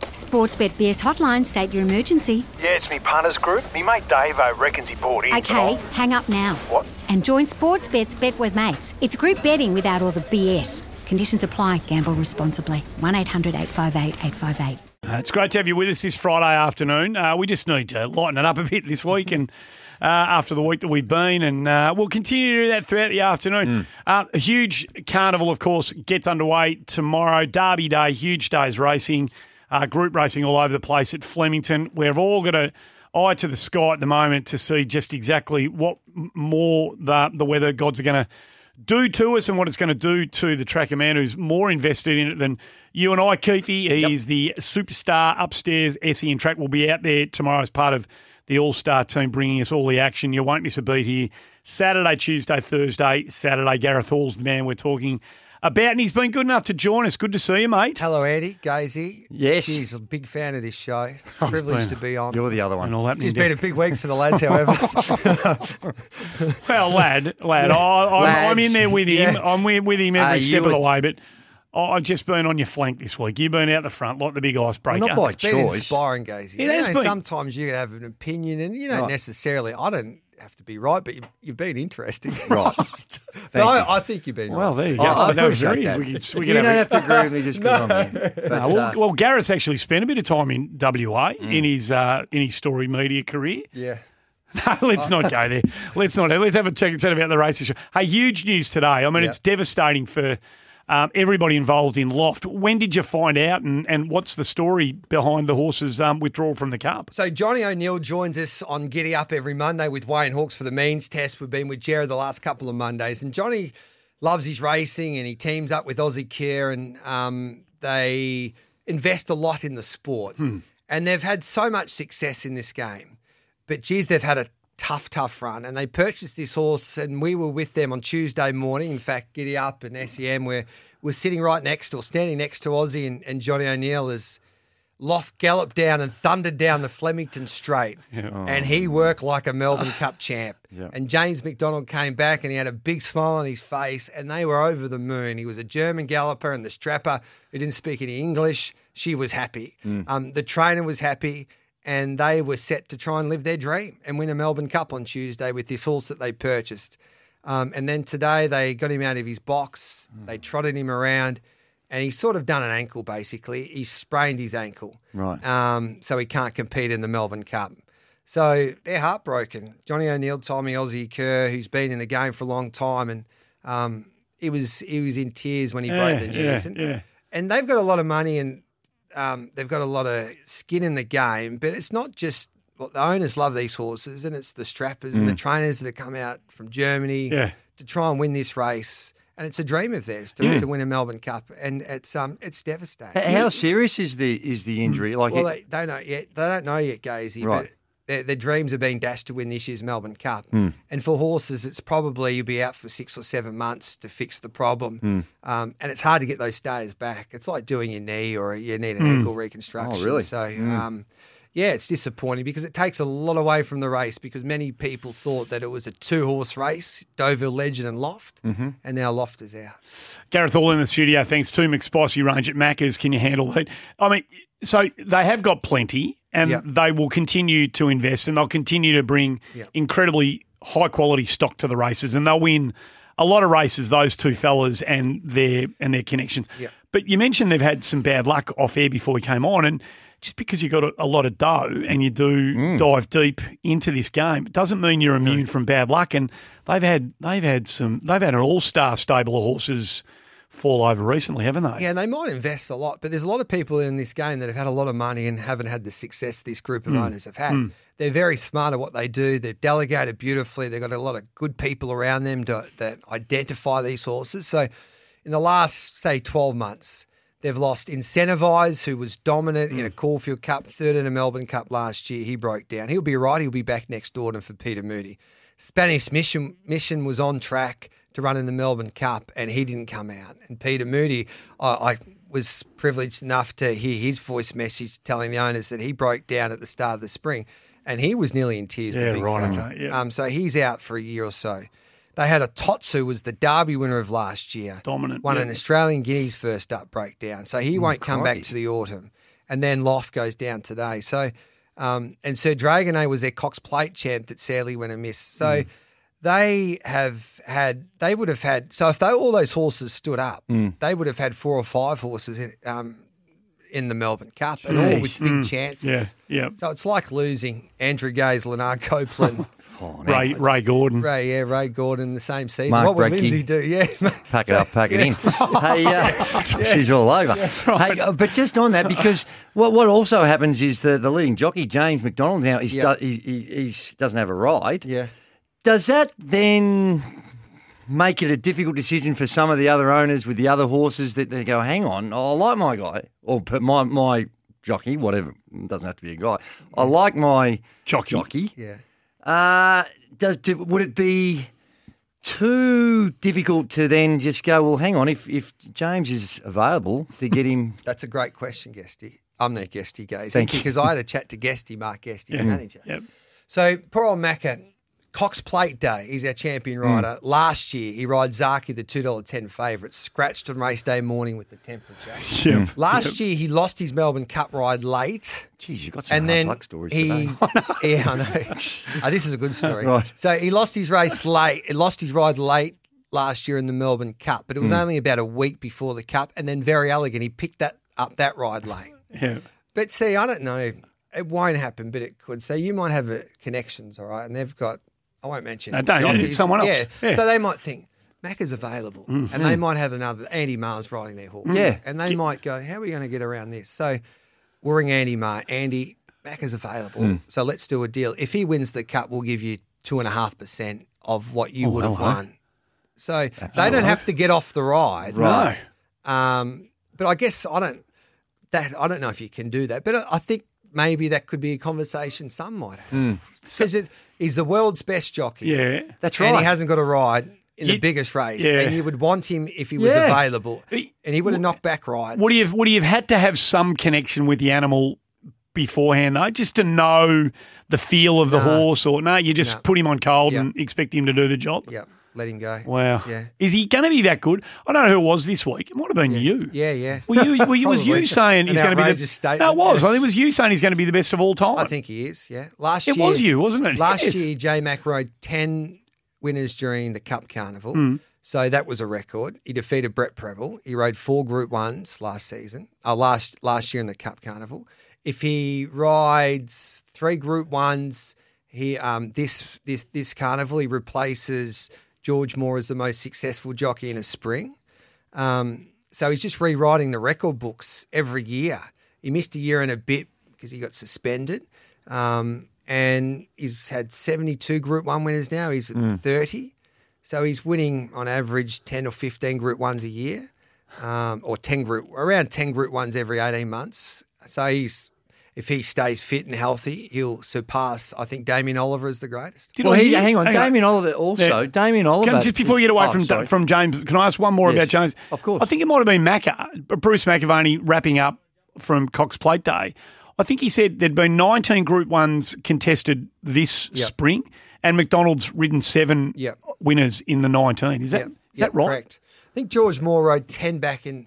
Sportsbet BS hotline, state your emergency. Yeah, it's me punters group. Me mate Dave I reckons he bought in. Okay, hang up now. What? And join Sportsbet's Bet with Mates. It's group betting without all the BS. Conditions apply. Gamble responsibly. 1 800 858 858. Uh, it's great to have you with us this Friday afternoon. Uh, we just need to lighten it up a bit this week and uh, after the week that we've been, and uh, we'll continue to do that throughout the afternoon. Uh, a huge carnival, of course, gets underway tomorrow. Derby Day, huge days racing, uh, group racing all over the place at Flemington. We've all got a eye to the sky at the moment to see just exactly what more the the weather gods are going to do to us and what it's going to do to the tracker man who's more invested in it than you and I, Keithy. He's the superstar upstairs. SEN Track will be out there tomorrow as part of the All Star team bringing us all the action. You won't miss a beat here. Saturday, Tuesday, Thursday, Saturday. Gareth Hall's the man we're talking about, and he's been good enough to join us. Good to see you, mate. Hello, Andy Gazy. Yes. He's a big fan of this show. Privileged to be on. You're the other And one. all happening It's down- been a big week for the lads, however. Well, lad, lad, I, I'm, I'm in there with him. Yeah. I'm with, with him every Are step of the with- way, but I- I've just been on your flank this week. You've been out the front like the big icebreaker. not by it's been inspiring, Gazy. It You has know, been. Sometimes you have an opinion, and you don't Right. necessarily. I don't have to be right, but you, you've been interesting. Right. No, you. I, I think you've been Well, right. there you go. I, I that was appreciate that. we could, we you could don't have, have to agree with me just because I'm here. But, No, well, uh, well, Gareth's actually spent a bit of time in WA in his uh, in his story media career. Yeah. No, let's not go there. Let's not. Let's have a check and chat about the racing show. Hey, huge news today. I mean, Yeah. it's devastating for um, everybody involved in Loft. When did you find out, and, and what's the story behind the horse's um, withdrawal from the cup? So Johnny O'Neill joins us on Giddy Up every Monday with Wayne Hawkes for the means test. We've been with Jared the last couple of Mondays, and Johnny loves his racing, and he teams up with Ozzie Kheir, and um, they invest a lot in the sport, and they've had so much success in this game. But geez, they've had a tough, tough run, and they purchased this horse, and we were with them on Tuesday morning. In fact, Giddy Up and SEM were were sitting right next to, or standing next to Ozzie and, and Johnny O'Neill as Loft galloped down and thundered down the Flemington Straight, and he worked like a Melbourne Cup champ. And James McDonald came back, and he had a big smile on his face, and they were over the moon. He was a German galloper, and the strapper. Who didn't speak any English, she was happy. Um, the trainer was happy, and they were set to try and live their dream and win a Melbourne Cup on Tuesday with this horse that they purchased. Um, and then today they got him out of his box, they trotted him around, and he's sort of done an ankle basically. He sprained his ankle. Right. Um, so he can't compete in the Melbourne Cup. So they're heartbroken. Johnny O'Neill told me Ozzie Kheir, who's been in the game for a long time, and um, he was he was in tears when he Yeah, broke the news. yeah, and, yeah. and they've got a lot of money and um, they've got a lot of skin in the game, but it's not just well, the owners love these horses, and it's the strappers and the trainers that have come out from Germany Mm. Yeah. to try and win this race. And it's a dream of theirs to, Yeah. to win a Melbourne Cup, and it's um it's devastating. how serious is the is the injury? Like, Well, it- they don't know yet. They don't know yet, Gazy. Right. But their, their dreams are being dashed to win this year's Melbourne Cup. Hmm. And for horses, it's probably you'll be out for six or seven months to fix the problem. Hmm. Um, and it's hard to get those stayers back. It's like doing your knee or you need an ankle reconstruction. Oh, really? So, um, yeah, it's disappointing because it takes a lot away from the race because many people thought that it was a two horse race, Deauville Legend and Loft, Mm-hmm. and now Loft is out. Gareth Hall in the studio. Thanks to McSpicy Range at Macca's. Can you handle that? I mean, so they have got plenty, and Yep. they will continue to invest, and they'll continue to bring Yep. incredibly high quality stock to the races, and they'll win a lot of races. Those two fellas and their and their connections. Yep. But you mentioned they've had some bad luck off air before we came on, and just because you've got a, a lot of dough and you do Mm. dive deep into this game, doesn't mean you're immune from bad luck. And they've had they've had some they've had an all star stable of horses fall over recently, haven't they? Yeah, and they might invest a lot, but there's a lot of people in this game that have had a lot of money and haven't had the success this group Hmm. of owners have had. They're very smart at what they do. They've delegated beautifully. They've got a lot of good people around them to, that identify these horses. So, in the last say 12 months, They've lost Incentivise, who was dominant in a Caulfield Cup, third in a Melbourne Cup last year. He broke down. He'll be right. He'll be back next autumn for Peter Moody. Spanish Mission Mission was on track to run in the Melbourne Cup, and he didn't come out. And Peter Moody, I, I was privileged enough to hear his voice message telling the owners that he broke down at the start of the spring, and he was nearly in tears. Yeah, right, okay, yeah. Um, so he's out for a year or so. They had Hitotsu was the Derby winner of last year. Dominant, Won yeah. an Australian Guineas first up breakdown. So he won't come back to the autumn. And then Loft goes down today. So um, and Sir Dragonet was their Cox Plate champ that sadly went amiss. So they have had they would have had so if they, all those horses stood up, they would have had four or five horses in, um, in the Melbourne Cup and all with big chances. Yeah, yeah. So it's like losing Andrew Gaze, Leonard Copeland, Ray Ray Gordon. Ray, yeah, Ray Gordon the same season. Mark what would Breckie. Lindsay do? Yeah. Pack it up, pack it in. hey, uh, she's all over. Hey, uh, but just on that, because what what also happens is the, the leading jockey James McDonald now is Yeah. do, he, he he's, doesn't have a ride. yeah. Does that then make it a difficult decision for some of the other owners with the other horses that they go, hang on, I like my guy or p- my my jockey, whatever, it doesn't have to be a guy. I like my Jockey. jockey. Yeah. Uh, does do, would it be too difficult to then just go? Well, hang on. If if James is available to get him, That's a great question, Guesty. I'm not Guesty Gaze Thank you. because I had a chat to Guesty, Mark Guesty's manager. Yep. So poor old Macca, Cox Plate Day, he's our champion rider. Last year, he rides Zaaki, the two dollar ten favourite, scratched on race day morning with the temperature. Yep. Last year, he lost his Melbourne Cup ride late. geez, you've got some and hard then luck stories he, today. yeah, I know. Uh, this is a good story. Right. So he lost his race late. He lost his ride late last year in the Melbourne Cup, but it Hmm. was only about a week before the Cup. And then very elegant, he picked that up that ride late. Yeah. But see, I don't know. It won't happen, but it could. So you might have uh, connections, all right, and they've got. I won't mention. No, don't, jockeys. someone else. Yeah. Yeah. So they might think Mac is available, and mm-hmm. they might have another Andy Mars riding their horse. Yeah. And they might go, "How are we going to get around this?" So we'll ring Andy Mar. Andy Macca's available, hmm. so let's do a deal. If he wins the cup, we'll give you two and a half percent of what you oh, would have huh? won. So they don't have to get off the ride. No. Um, but I guess I don't that I don't know if you can do that. But I- think maybe that could be a conversation some might have. Hmm. Because it he's the world's best jockey. Yeah. That's right. And he hasn't got a ride in You- the biggest race. yeah. And you would want him if he was Yeah. available. He- And he would have knocked back rides. Would he have would he have had to have some connection with the animal beforehand though, just to know the feel of the horse or no, you just No. put him on cold Yeah. and expect him to do the job? Yeah, let him go. Wow. Yeah. Is he going to be that good? I don't know who it was this week. It might have been you. Yeah, yeah. Were you, were you, was you saying he's going to be the statement, No, it was. yeah. I think it was you saying he's going to be the best of all time. I think he is, yeah. Last It year was you, wasn't it? Last Yes. year, J Mac rode 10 winners during the Cup Carnival. Hmm. So that was a record. He defeated Brett Prebble. He rode four Group Ones last season, uh, last last year in the Cup Carnival. If he rides three Group Ones, he um, this this this carnival he replaces George Moore as the most successful jockey in a spring. Um, so he's just rewriting the record books every year. He missed a year and a bit because he got suspended. Um, and he's had 72 Group 1 winners now. He's at 30. So he's winning on average 10 or 15 Group 1s a year, um, or 10 Group, around 10 Group 1s every 18 months. So he's, if he stays fit and healthy, he'll surpass, I think, Damien Oliver is the greatest. Did well, I he, hang on, Damien Oliver also. Yeah. Damien Oliver. Can, just before you get away Oh, from sorry. from James, can I ask one more Yes, about James? of course. I think it might have been Macca, uh, Bruce McAvaney wrapping up from Cox Plate Day. I think he said there'd been 19 Group Ones contested this Yep. spring, and McDonald's ridden seven Yep. winners in the 19. Is that is Yep, yep, that right? Correct. I think George Moore rode 10 back in,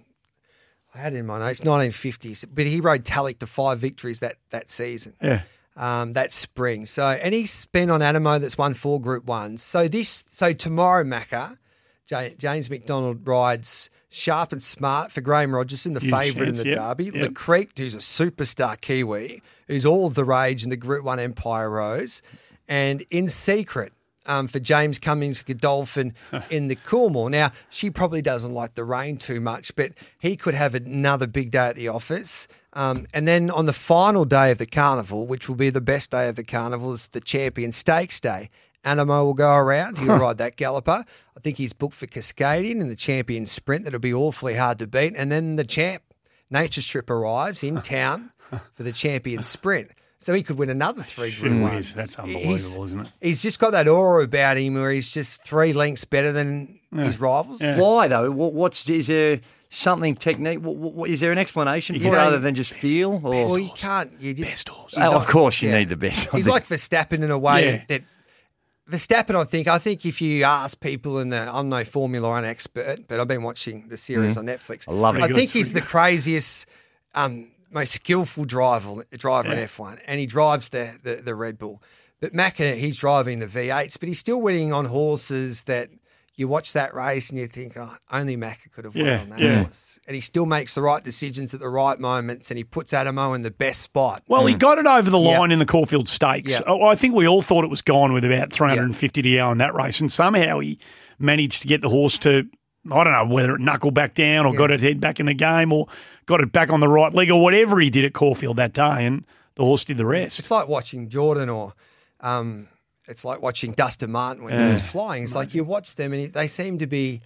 I had it in my notes, 1950s, but he rode Tulloch to five victories that, that season. Yeah. um, that spring. So, and he's on Anamoe that's won four Group Ones. So this, so tomorrow, Macca, J- James McDonald rides Sharp and Smart for Graeme Rogerson, the Huge favourite in the yep, Derby. yep. Le Creek, who's a superstar Kiwi, who's all of the rage in the Group One Empire Rose, and in secret. Um, for James Cummings Godolphin in the Coolmore. Now, she probably doesn't like the rain too much, but he could have another big day at the office. Um, and then on the final day of the carnival, which will be the best day of the carnival, is the Champion Stakes Day. Anamoe will go around. He'll ride that galloper. I think he's booked for Cascadian in the Champion Sprint. That'll be awfully hard to beat. And then the champ, Nature Strip arrives in town for the champion sprint. So he could win another three Sure Group is. Ones. That's unbelievable, He's- isn't it? He's just got that aura about him where he's just three lengths better than his rivals. Why though? What, what's is there something technique? What, what, is there an explanation for it other than just feel? Or Well, you can't. You just. Best horse. he's Oh, of course you yeah. need the best. He's like Verstappen in a way Yeah. that Verstappen. I think. I think if you ask people, and I'm no Formula One expert, but I've been watching the series on Netflix. I love it. I Pretty think he's the craziest, um, most skillful driver driver in F1, and he drives the, the the Red Bull. But Macca, uh, he's driving the V8s, but he's still winning on horses that. You watch that race and you think, oh, only Macca could have won Yeah, on that yeah. horse. And he still makes the right decisions at the right moments and he puts Anamoe in the best spot. Well, he mm. got it over the Yeah. line in the Caulfield Stakes. Yeah. Oh, I think we all thought it was gone with about 350 to go in that race, and somehow he managed to get the horse to. I don't know whether it knuckled back down or got its head back in the game or got it back on the right leg or whatever he did at Caulfield that day, and the horse did the rest. It's like watching Jordan or um, it's like watching Dustin Martin when he was flying. It's like you watch them and they seem to be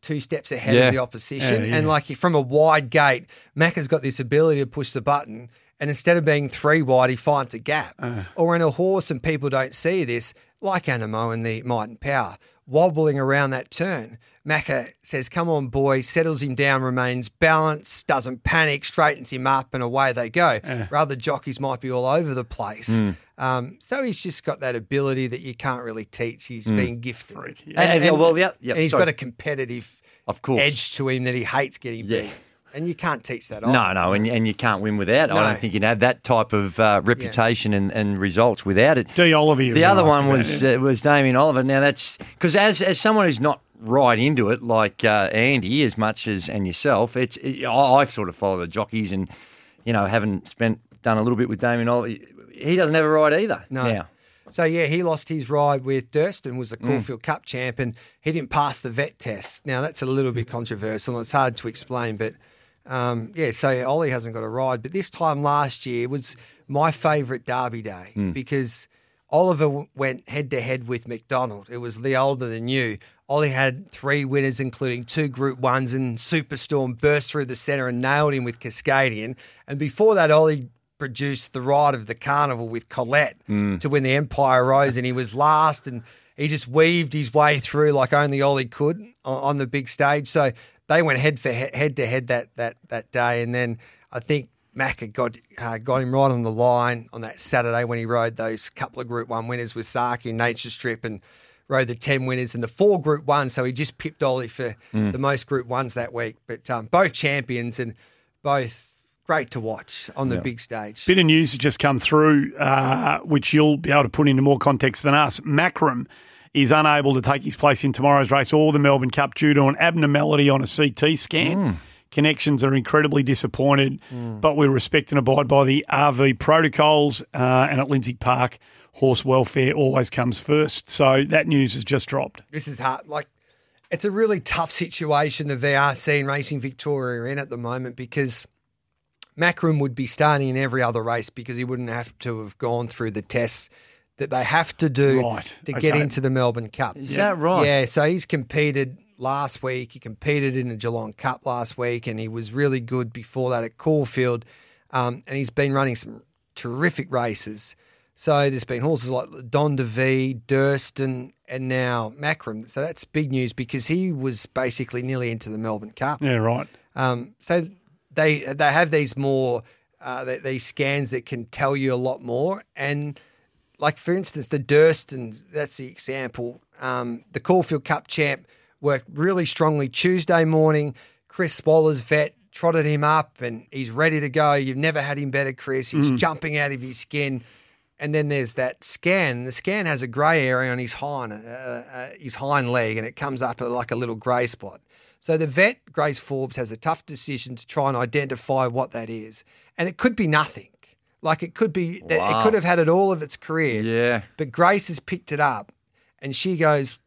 two steps ahead Yeah. of the opposition. Yeah, yeah. And like from a wide gate, Macca's got this ability to push the button. And instead of being three wide, he finds a gap. Uh. Or in a horse, and people don't see this, like Anamoe and the Might and Power, wobbling around that turn. Macca says, Come on, boy, settles him down, remains balanced, doesn't panic, straightens him up, and away they go. Rather, jockeys might be all over the place. Hmm. Um, so he's just got that ability that you can't really teach. He's been gifted. And- and- well, yeah, yeah, and he's sorry. got a competitive Of course. edge to him that he hates getting Yeah. beat. And you can't teach that off. No, no, and, and you can't win without. I No. don't think you'd have that type of uh, reputation and, and results without it. D. Oliver. you The other one was uh, was Damien Oliver. Now that's because as as someone who's not right into it, like uh, Andy, as much as and yourself, it's it, I, have sort of followed the jockeys and you know haven't spent done a little bit with Damien Oliver. He doesn't have a ride either. No. Now. So yeah, he lost his ride with Durston, was the Mm. Caulfield Cup champ, and he didn't pass the vet test. Now that's a little bit controversial and it's hard to explain, but um, yeah, so Ollie hasn't got a ride. But this time last year was my favourite Derby day Mm. because Oliver w- went head to head with McDonald. It was the older than you. Ollie had three winners, including two Group Ones, and Superstorm burst through the centre and nailed him with Cascadian. And before that, Ollie produced the ride of the carnival with Colette to win the Empire Rose, and he was last, and he just weaved his way through like only Ollie could on, on the big stage. So they went head for he- head to head that that that day, and then I think Macca got uh, got him right on the line on that Saturday when he rode those couple of Group One winners with Zaaki and Nature Strip and. Rode the ten winners and the four Group Ones, so he just pipped Ollie for the most Group Ones that week. But um, both champions and both great to watch on the big stage. Bit of news has just come through, uh, which you'll be able to put into more context than us. Macram is unable to take his place in tomorrow's race or the Melbourne Cup due to an abnormality on a CT scan. Connections are incredibly disappointed, but we respect and abide by the RV protocols. Uh, and at Lindsay Park, horse welfare always comes first. So that news has just dropped. this is hard. Like, it's a really tough situation the VRC and Racing Victoria are in at the moment because Macron would be starting in every other race because he wouldn't have to have gone through the tests that they have to do Right, to get into the Melbourne Cup. Is that right? Yeah, so he's competed last week. He competed in the Geelong Cup last week, and he was really good before that at Caulfield. Um, and he's been running some terrific races. So there's been horses like Don DeVee, Durston, and now Macram. So that's big news because he was basically nearly into the Melbourne Cup. Yeah, right. Um, so they they have these more uh, th- these scans that can tell you a lot more. And like for instance, the Durston, that's the example. Um, the Caulfield Cup champ worked really strongly Tuesday morning. Chris Waller's vet trotted him up, and he's ready to go. You've never had him better, Chris. He's jumping out of his skin. And then there's that scan. The scan has a grey area on his hind, uh, uh, his hind leg, and it comes up like a little grey spot. So the vet, Grace Forbes, has a tough decision to try and identify what that is, and it could be nothing. Like it could be, that it could have had it all of its career. Yeah. But Grace has picked it up, and she goes,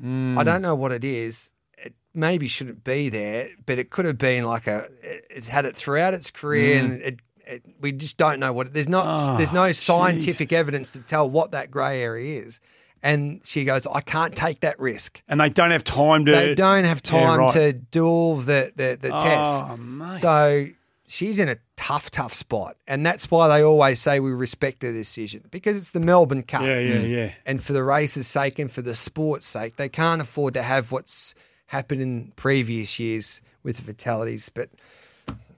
"I don't hmm. know what it is. It maybe shouldn't be there, but it could have been like a. It, it had it throughout its career, hmm. and it, it, we just don't know what. There's not. Oh, there's no scientific Jesus. evidence to tell what that grey area is." And she goes, "I can't take that risk." And they don't have time to. They don't have Yeah, time right. to do all the the, the ah, tests. Oh, mate. So she's in a tough, tough spot. And that's why they always say we respect her decision because it's the Melbourne Cup. Yeah, yeah, yeah. And for the race's sake and for the sport's sake, they can't afford to have what's happened in previous years with the fatalities. But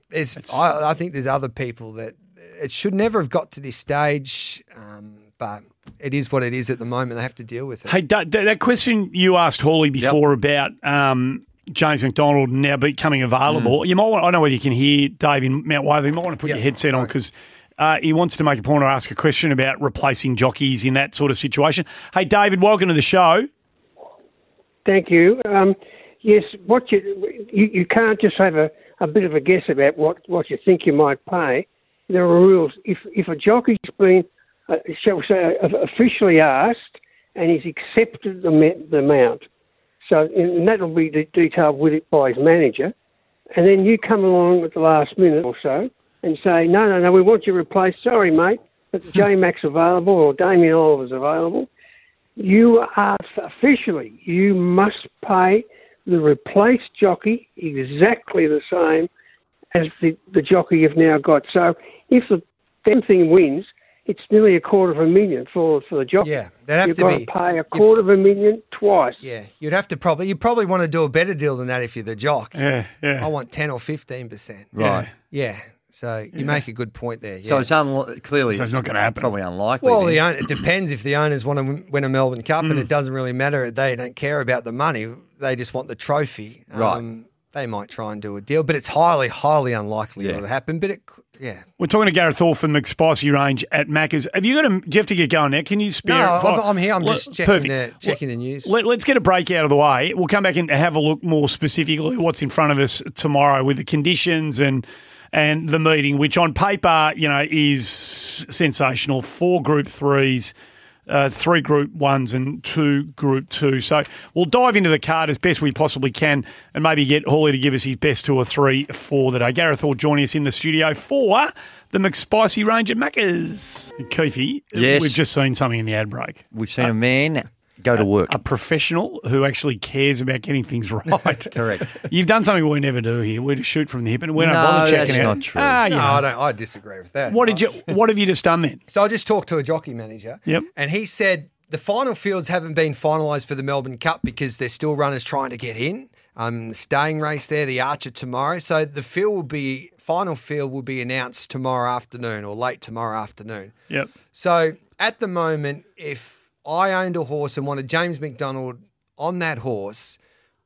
there's, I, I think there's other people that it should never have got to this stage. Um, but it is what it is at the moment. They have to deal with it. Hey, that, that question you asked Hawley before about um, James McDonald now becoming available. You might want, I don't know whether you can hear Dave in Mount Waverley. You might want to put Yeah, your headset on because uh, he wants to make a point or ask a question about replacing jockeys in that sort of situation. Hey, David, welcome to the show. Thank you. Um, yes, what you, you you can't just have a, a bit of a guess about what, what you think you might pay. There are rules. If if a jockey's been, uh, shall we say, uh, officially asked and he's accepted the, the amount, so and that will be de- detailed with it by his manager, and then you come along at the last minute or so and say, no, no, no, we want you replaced. Sorry, mate, but J Mac's available or Damien Oliver's available you are officially you must pay the replaced jockey exactly the same as the, the jockey you've now got. So if the damn thing wins, it's nearly a quarter of a million for for the jockey. Yeah, they'd have You've to got be- to pay a quarter of a million twice. Yeah, you'd have to probably you probably want to do a better deal than that if you're the jock. Yeah, yeah. I want ten or fifteen percent. Right. Yeah, so you make a good point there. Yeah. So it's unli- clearly So it's not gonna happen. Probably unlikely. well, then. the own, it depends if the owners want to win a Melbourne Cup, Mm. and it doesn't really matter. They don't care about the money; they just want the trophy. Um, Right. They might try and do a deal, but it's highly, highly unlikely Yeah. it'll happen. But it, yeah. We're talking to Gareth Hall from McSpicy Range at Macca's. Have you got to, do you have to get going now? Can you spare No, it? I'm- I'm here. I'm Well, just checking the- checking the news. Let, us get a break out of the way. We'll come back and have a look more specifically what's in front of us tomorrow with the conditions and and the meeting, which on paper, you know, is sensational. Four Group Threes. Uh, three group ones and two group two. So we'll dive into the card as best we possibly can and maybe get Hawley to give us his best two or three for the day. Gareth Hall joining us in the studio for the McSpicy range at Macca's. Keefe, Yes. we've just seen something in the ad break. We've seen a man go to work. A professional who actually cares about getting things right. Correct. You've done something we never do here. We just shoot from the hip and we don't No, bother checking that's out. not true. Ah, No, yeah. I don't. I disagree with that. What did you? What have you just done then? So I just talked to a jockey manager. Yep. And he said the final fields haven't been finalised for the Melbourne Cup because there's still runners trying to get in. Um, the staying race there, the Archer tomorrow. So the field will be final field will be announced tomorrow afternoon or late tomorrow afternoon. Yep. So at the moment, if I owned a horse and wanted James McDonald on that horse,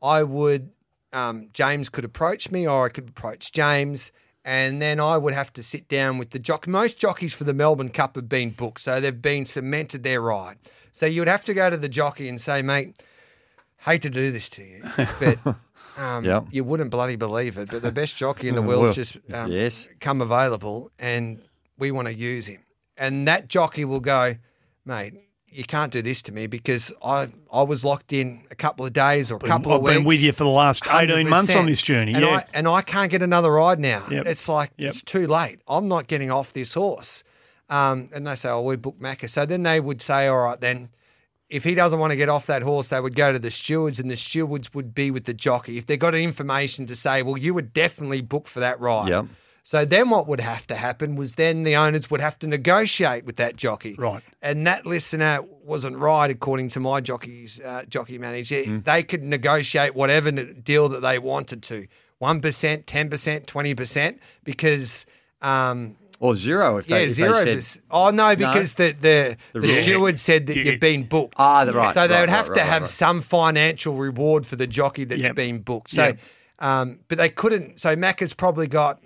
I would. Um, James could approach me, or I could approach James, and then I would have to sit down with the jockey. Most jockeys for the Melbourne Cup have been booked, so they've been cemented their ride. So you would have to go to the jockey and say, "Mate, hate to do this to you, but." Um, Yep. You wouldn't bloody believe it, but the best jockey in the Well, world's just um, yes. come available, and we want to use him. And that jockey will go, mate. You can't do this to me because I I was locked in a couple of days or a couple I've of weeks. been with you for the last 18 months on this journey. and yeah. I and I can't get another ride now. Yep. It's like Yep. it's too late. I'm not getting off this horse. Um, and they say, "Oh, we booked Macca." So then they would say, "All right, then." If he doesn't want to get off that horse, they would go to the stewards, and the stewards would be with the jockey. If they got information to say, "Well, you were definitely booked for that ride," Yep. So then what would have to happen was then the owners would have to negotiate with that jockey. Right. And that listener wasn't right, according to my jockey's uh, jockey manager. Mm. They could negotiate whatever deal that they wanted to 1%, 10%, 20%, because. Um, Or zero if they, yeah, if they zero. said- Oh no, because the the, the, rule. steward said that Yeah. you've been booked. Ah, right, So they right, would have right, to right, have some financial reward for the jockey that's Yep. been booked. So, Yep. um, but they couldn't. So Mac has probably got,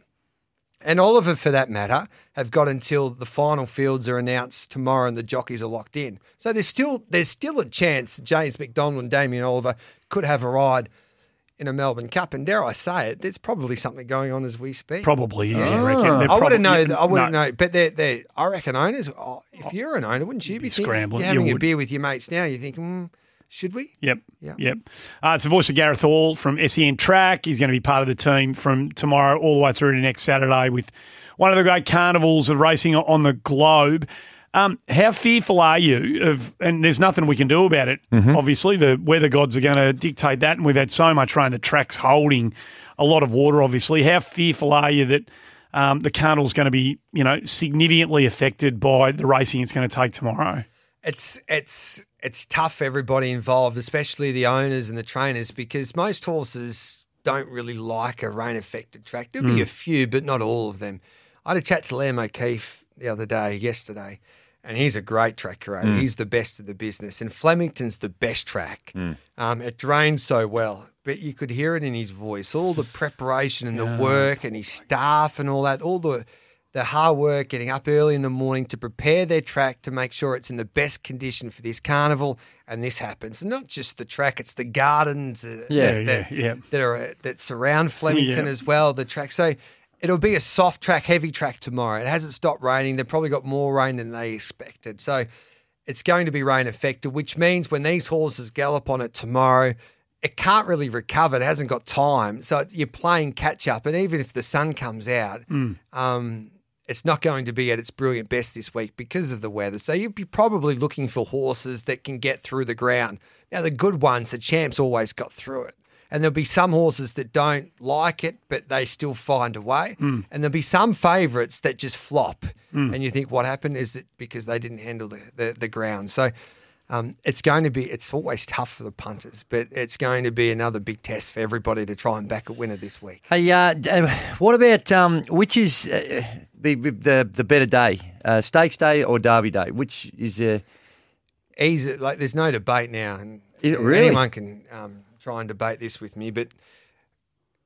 and Oliver for that matter, have got until the final fields are announced tomorrow and the jockeys are locked in. So there's still there's still a chance that James McDonald and Damien Oliver could have a ride in a Melbourne Cup. And dare I say it, there's probably something going on as we speak. Probably is, you reckon. They're I wouldn't know. I wouldn't no. know. But they're, they're, I reckon owners. Oh, if you're an owner, wouldn't you be, thinking, scrambling. You're having You a would. beer with your mates now. You're thinking, mm, should we? Yep. Yeah. Yep. Uh, it's the voice of Gareth Hall from SEN Track. He's going to be part of the team from tomorrow all the way through to next Saturday with one of the great carnivals of racing on the globe. Um, how fearful are you of, and there's nothing we can do about it, obviously, the weather gods are going to dictate that, and we've had so much rain, the track's holding a lot of water, obviously. How fearful are you that um, the Carnival's going to be, you know, significantly affected by the racing it's going to take tomorrow. It's it's it's tough for everybody involved, especially the owners and the trainers, because most horses don't really like a rain affected track. There'll be hmm. a few, but not all of them. I had a chat to Liam O'Keefe the other day, yesterday, and he's a great track curator. Eh? Hmm. He's the best of the business, and Flemington's the best track. Hmm. Um, it drains so well, but you could hear it in his voice, all the preparation and the work, and his staff and all that, all the the hard work, getting up early in the morning to prepare their track to make sure it's in the best condition for this carnival, and this happens. Not just the track; it's the gardens uh, Yeah, that, that, yeah, yeah. that are uh, that surround Flemington as well. The track, so it'll be a soft track, heavy track tomorrow. It hasn't stopped raining. They've probably got more rain than they expected, so it's going to be rain affected. Which means when these horses gallop on it tomorrow. It can't really recover. It hasn't got time, so you're playing catch up. And even if the sun comes out, um, it's not going to be at its brilliant best this week because of the weather. So you'd be probably looking for horses that can get through the ground. Now, the good ones, the champs always got through it. And there'll be some horses that don't like it, but they still find a way. And there'll be some favourites that just flop. And you think, what happened? Is it because they didn't handle the, the, the ground? So um, it's going to be, it's always tough for the punters, but it's going to be another big test for everybody to try and back a winner this week. Hey, uh, uh, what about um, which is uh, the the the better day, uh, Stakes Day or Derby Day? Which is uh, easy. Like there's no debate now, and really? anyone can um, try and debate this with me. But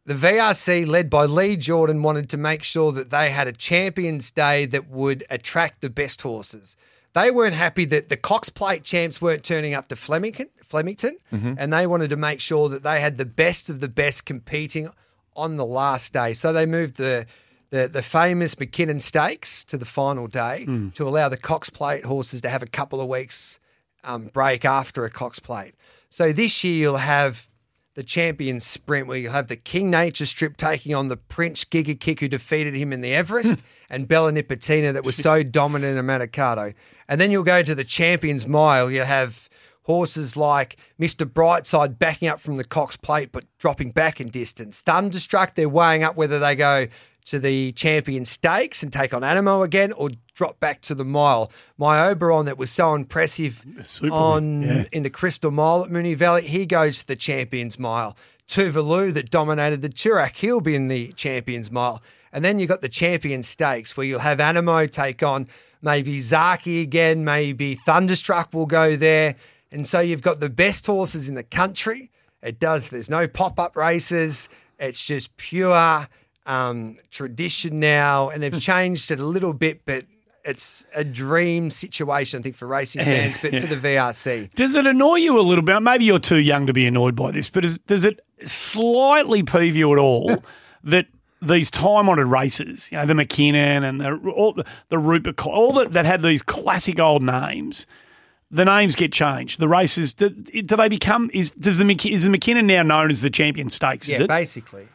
the VRC, led by Lee Jordan, wanted to make sure that they had a Champions Day that would attract the best horses. They weren't happy that the Cox Plate champs weren't turning up to Flemington, Flemington, Mm-hmm. and they wanted to make sure that they had the best of the best competing on the last day. So they moved the the, the famous Mackinnon Stakes to the final day Hmm. to allow the Cox Plate horses to have a couple of weeks um, break after a Cox Plate. So this year you'll have the champion sprint where you'll have the King Nature strip taking on the Prince Giga Kick who defeated him in the Everest and Bella Nipotina that was so dominant in Manikato. And then you'll go to the Champions Mile. You'll have horses like Mr. Brightside backing up from the Cox Plate but dropping back in distance. Thunderstruck, they're weighing up whether they go to the Champion Stakes and take on Anamoe again or drop back to the mile. My Oberon that was so impressive Super, on yeah. in the Crystal Mile at Moonee Valley, he goes to the Champions Mile. Tuvalu that dominated the Toorak, he'll be in the Champions Mile. And then you've got the Champion Stakes where you'll have Anamoe take on maybe Zaaki again, maybe Thunderstruck will go there. And so you've got the best horses in the country. It does, there's no pop up races, it's just pure um, tradition now. And they've changed it a little bit, but it's a dream situation, I think, for racing fans, but for the VRC. Does it annoy you a little bit? Maybe you're too young to be annoyed by this, but is, does it slightly peeve you at all that these time-honoured races, you know, the Mackinnon and the all the, Rupert, all that, that had these classic old names, the names get changed. The races, do, do they become? Is does the is the Mackinnon now known as the Champion Stakes? Is Yeah, it? basically.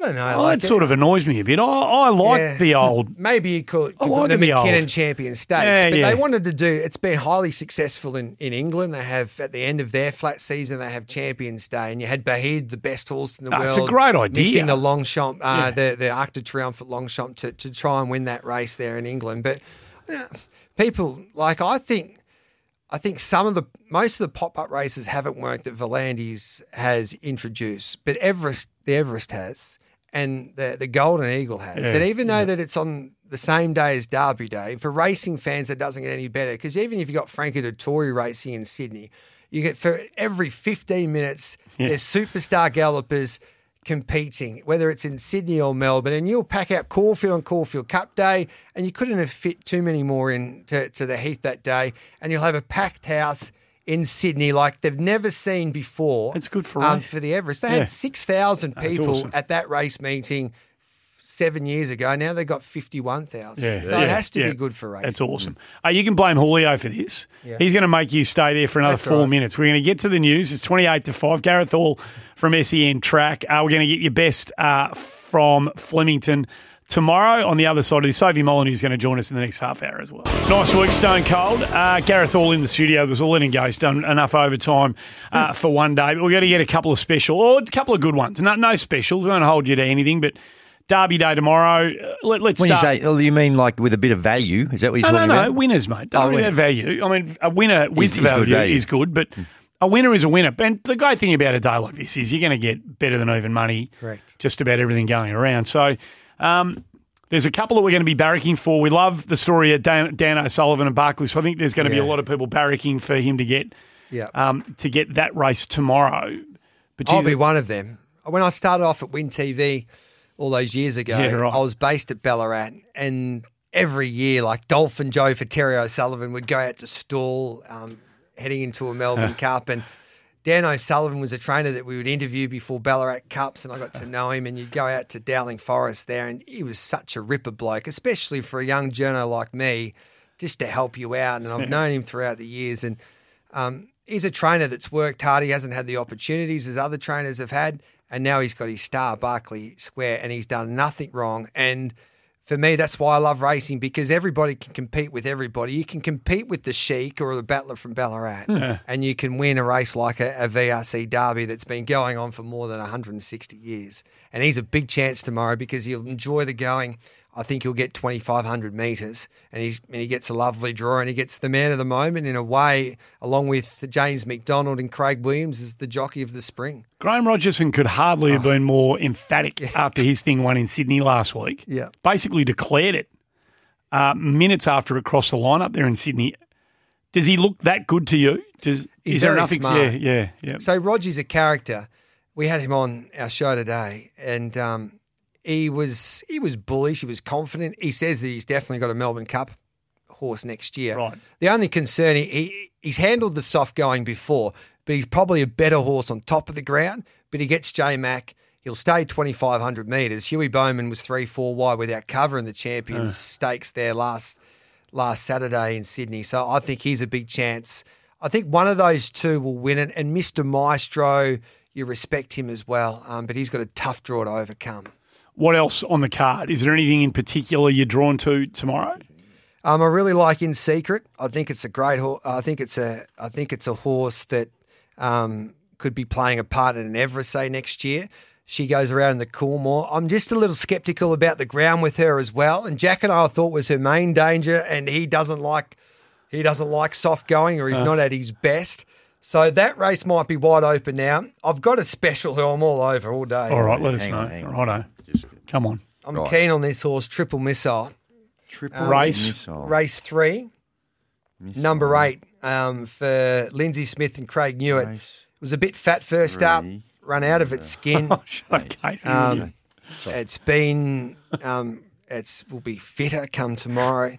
I don't know. Oh, like that sort of annoys me a bit. I, I like Yeah. the old. Maybe you could, I like the the old. Champion Stakes, Yeah, but yeah. they wanted to do. It's been highly successful in, in England. They have at the end of their flat season, they have Champions Day, and you had Baaeed, the best horse in the world. it's a great idea. Missing the Longchamp, uh, the the Arc de Triomphe at Longchamp to to try and win that race there in England. But you know, people like I think. I think some of the most of the pop up races haven't worked that V'landys has introduced, but Everest, the Everest has, and the the Golden Eagle has. and even though that it's on the same day as Derby Day, for racing fans, it doesn't get any better because even if you've got Frankie Dettori racing in Sydney, you get for every 15 minutes, there's superstar gallopers competing, whether it's in Sydney or Melbourne, and you'll pack out Caulfield on Caulfield Cup Day, and you couldn't have fit too many more in to, to the Heath that day, and you'll have a packed house in Sydney like they've never seen before. It's good for um, for the Everest. They Yeah. had six thousand people awesome. at that race meeting seven years ago. Now they've got fifty-one thousand. Yeah, so yeah, it has to yeah. be good for racing. That's awesome. Uh, you can blame Julio for this. He's going to make you stay there for another That's four right. minutes. We're going to get to the news. It's 28 to 5. Gareth Hall from SEN Track. Uh, we're going to get your best uh, from Flemington tomorrow on the other side of this. Sophie Molyneux is going to join us in the next half hour as well. Nice week, Stone Cold. Uh, Gareth Hall in the studio. There was a letting go. He's done enough overtime uh, for one day. But we're going to get a couple of special, or a couple of good ones. No, no special. We won't hold you to anything, but Derby Day tomorrow. Uh, Let, us start. When start. you say, oh, you mean like with a bit of value? Is that what you're no, no, talking no, about? winners, mate. Don't Oh, worry about winners. value. I mean, a winner with Is- is good value, value. is good, but a winner is a winner. And the great thing about a day like this is you're going to get better than even money. Correct. Just about everything going around. So. Um, there's a couple that we're going to be barracking for. We love the story of Dan, Dan O'Sullivan and Barkley, so I think there's going to be a lot of people barracking for him to get Yeah. um, to get that race tomorrow. But I'll geez, be one of them. When I started off at Win TV all those years ago, Yeah, right. I was based at Ballarat, and every year, like Dolphin Joe for Terry O'Sullivan would go out to stall, um, heading into a Melbourne Cup, and Dan O'Sullivan was a trainer that we would interview before Ballarat Cups, and I got to know him. And you'd go out to Dowling Forest there, and he was such a ripper bloke, especially for a young journo like me, just to help you out. And I've known him throughout the years, and um, he's a trainer that's worked hard. He hasn't had the opportunities as other trainers have had, and now he's got his star Barclay Square, and he's done nothing wrong. And for me, that's why I love racing because everybody can compete with everybody. You can compete with the Sheik or the battler from Ballarat, hmm. and you can win a race like a, a VRC Derby that's been going on for more than 160 years. And he's a big chance tomorrow because he'll enjoy the going. I think he'll get 2,500 metres, and, he's, and he gets a lovely draw, and he gets the man of the moment in a way, along with James McDonald and Craig Williams as the jockey of the spring. Graeme Rogerson could hardly have been more emphatic after his thing won in Sydney last week. Yeah. Basically declared it uh, minutes after it crossed the line up there in Sydney. Does he look that good to you? Does, He's is there nothing? Yeah, yeah, yeah. So Roger's a character. We had him on our show today, and um, he was he was bullish. He was confident. He says that he's definitely got a Melbourne Cup horse next year. Right. The only concern he, he he's handled the soft going before, but he's probably a better horse on top of the ground. But he gets J Mac. He'll stay 2,500 metres. Huey Bowman was three, four wide without cover in the Champions Stakes there last last Saturday in Sydney. So I think he's a big chance. I think one of those two will win it. And Mr. Maestro, you respect him as well, um, but he's got a tough draw to overcome. What else on the card? Is there anything in particular you're drawn to tomorrow? Um, I really like In Secret. I think it's a great horse. I think it's a. I think it's a horse that um, could be playing a part in an Everest say next year. She goes around in the Coolmore. I'm just a little sceptical about the ground with her as well. And Jacquinot thought was her main danger, and he doesn't like he doesn't like soft going, or he's not at his best. So that race might be wide open now. I've got a special who I'm all over all day. All right, let us know. on, hang on. Righto. Just Come on. I'm Right. keen on this horse, Triple Missile. triple Race. missile. Race three, Missile. number eight um, for Lindsay Smith and Craig Newitt. Race It was a bit fat first up, three. run out of its skin. Oh, shut up, Casey. Um, it's been, um, it's will be fitter come tomorrow.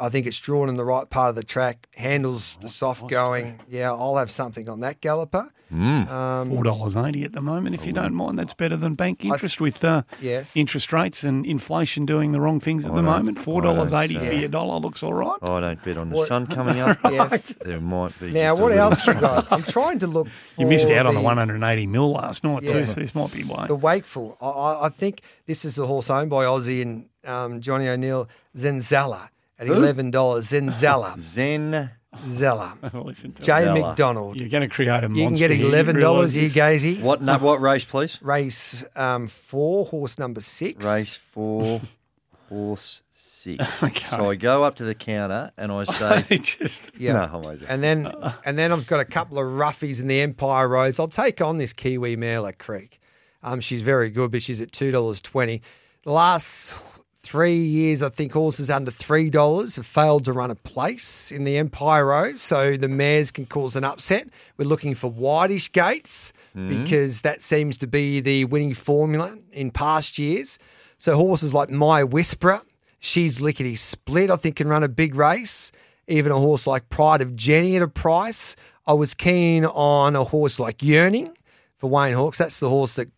I think it's drawn in the right part of the track, handles the soft going. Yeah, I'll have something on that galloper. Um, Four dollars eighty at the moment, if you don't mind. That's better than bank interest with uh, Yes. interest rates and inflation doing the wrong things at I the moment. Four dollars eighty for say. your dollar looks all right. I don't bet on the What- sun coming up. Yes. There might be. Now, what else you got? I'm trying to look. You missed for out on the the- 180 mil last night Yeah. too, so this might be why. The Wakeful. I, I, I think this is the horse owned by Ozzie and um, Johnny O'Neill. Zenzala at eleven dollars. Zenzala. Zen. Zella. Listen to Jay. Zella. McDonald. You're going to create a monster. You can get here, eleven dollars here, realise Gazy. What? No, what race, please? Race um, four, horse number six. Race four, horse six. Okay. So I go up to the counter and I say, this? just Yeah. No, I'm only- And then and then I've got a couple of roughies in the Empire Rose. I'll take on this Kiwi mare at Creek. Um, she's very good, but she's at two dollars twenty. The last three years, I think horses under three dollars have failed to run a place in the Empire Rose, so the mares can cause an upset. We're looking for whitish gates mm-hmm. because that seems to be the winning formula in past years. So horses like My Whisperer, she's lickety split. I think can run a big race. Even a horse like Pride of Jenny at a price. I was keen on a horse like Yearning for Wayne Hawkes. That's the horse that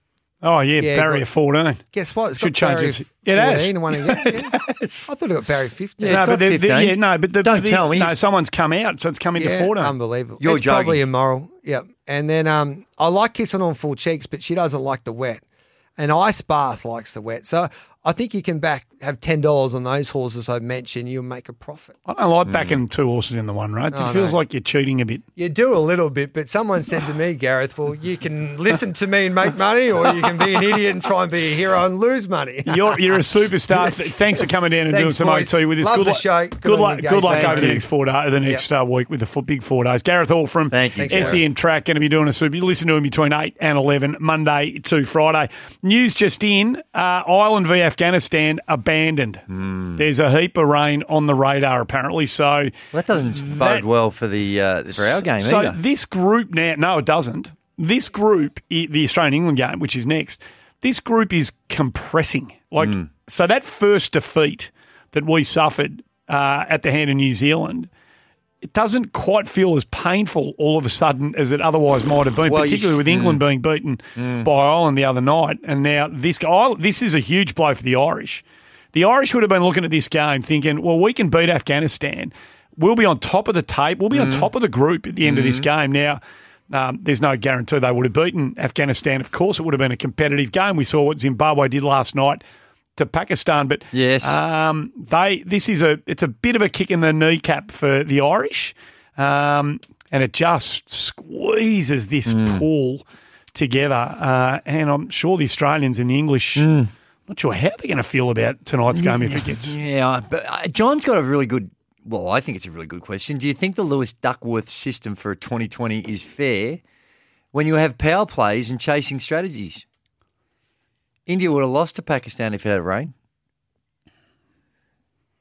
oh yeah, Yeah, barrier got- 14. guess what? It's Should got change barrier its- It has. 14 and one again. Yeah. I thought it got barrier 15. Yeah, no, but the, the, 15. yeah, no, but the, Don't the- tell me. No, someone's come out, so it's come into Yeah, 14. unbelievable. You're it's probably immoral. Yeah. And then um, I like kissing on full cheeks, but she doesn't like the wet. And Ice Bath likes the wet. So I think you can back have ten dollars on those horses I've mentioned, you'll make a profit. I don't like backing two horses in the one race. Oh, it feels no. like you're cheating a bit. You do a little bit, but someone said to me, Gareth, well, you can listen to me and make money, or you can be an idiot and try and be a hero and lose money. You're you're a superstar. Thanks for coming down and doing Thanks, some boys. OT with us. Love good the luck, show. Good, Good luck. Good luck Thank over the next four day, the next uh, week with the foot, big four days. Gareth Hall from Thank you, Gareth. SEN Track going to be doing a super. You listen to him between eight and eleven Monday to Friday. News just in: uh, Ireland v Afghanistan abandoned. Hmm. There's a heap of rain on the radar apparently. So Well, that doesn't That- bode well for the uh, for our game so either. this group now, no, it doesn't. This group, the Australian England game, which is next, this group is compressing. Like, Hmm. so that first defeat that we suffered uh, at the hand of New Zealand, it doesn't quite feel as painful all of a sudden as it otherwise might have been, Well, particularly with England being beaten by Ireland the other night. And now this, this is a huge blow for the Irish. The Irish would have been looking at this game thinking, well, we can beat Afghanistan. We'll be on top of the tape. We'll be on top of the group at the end of this game. Now, um, there's no guarantee they would have beaten Afghanistan. Of course, it would have been a competitive game. We saw what Zimbabwe did last night to Pakistan, but Yes. um, they this is a it's a bit of a kick in the kneecap for the Irish, um, and it just squeezes this pool together. Uh, and I'm sure the Australians and the English. Not sure how they're going to feel about tonight's game if it gets. Yeah, but uh, John's got a really good. Well, I think it's a really good question. Do you think the Lewis Duckworth system for 2020 is fair when you have power plays and chasing strategies? India would have lost to Pakistan if it had rain.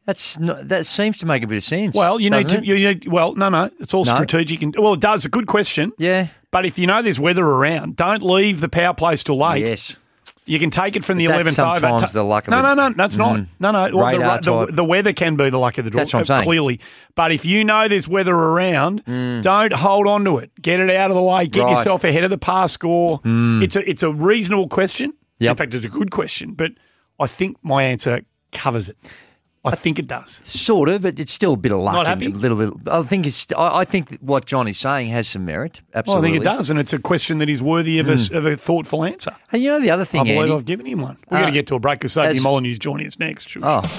That's not, that seems to make a bit of sense. Well, you need to. it? You need, well, no, no, it's all No? strategic. And, well, it does. A good question. yeah. But if you know there's weather around, don't leave the power plays till late. Yes. You can take it from the eleventh over. sometimes the luck of no, no, no, that's not. Mm. No, no. Well, the, Radar the, type. the weather can be the luck of the draw. That's what I'm uh, saying. Clearly, but if you know there's weather around, don't hold on to it. Get it out of the way. Get Right. yourself ahead of the pass score. It's a it's a reasonable question. In fact, it's a good question. But I think my answer covers it. I think it does. Sort of, but it's still a bit of luck. Not happy? A little bit. I think it's. I, I think what John is saying has some merit. Well, I think it does, and it's a question that is worthy of, a, of a thoughtful answer. And you know the other thing, I believe Andy? I've given him one. We're Uh, going to get to a break because Sophie Molineux's joining us next. Sure. Oh.